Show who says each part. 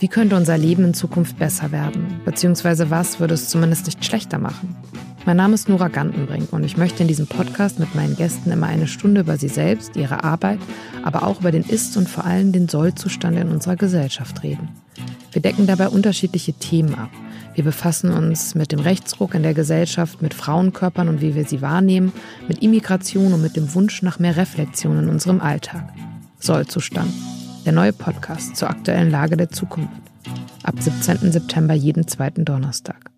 Speaker 1: Wie könnte unser Leben in Zukunft besser werden? Beziehungsweise was würde es zumindest nicht schlechter machen? Mein Name ist Nora Gantenbrink und ich möchte in diesem Podcast mit meinen Gästen immer eine Stunde über sie selbst, ihre Arbeit, aber auch über den Ist- und vor allem den Sollzustand in unserer Gesellschaft reden. Wir decken dabei unterschiedliche Themen ab. Wir befassen uns mit dem Rechtsruck in der Gesellschaft, mit Frauenkörpern und wie wir sie wahrnehmen, mit Immigration und mit dem Wunsch nach mehr Reflexion in unserem Alltag. Sollzustand. Der neue Podcast zur aktuellen Lage der Zukunft. Ab 17. September jeden zweiten Donnerstag.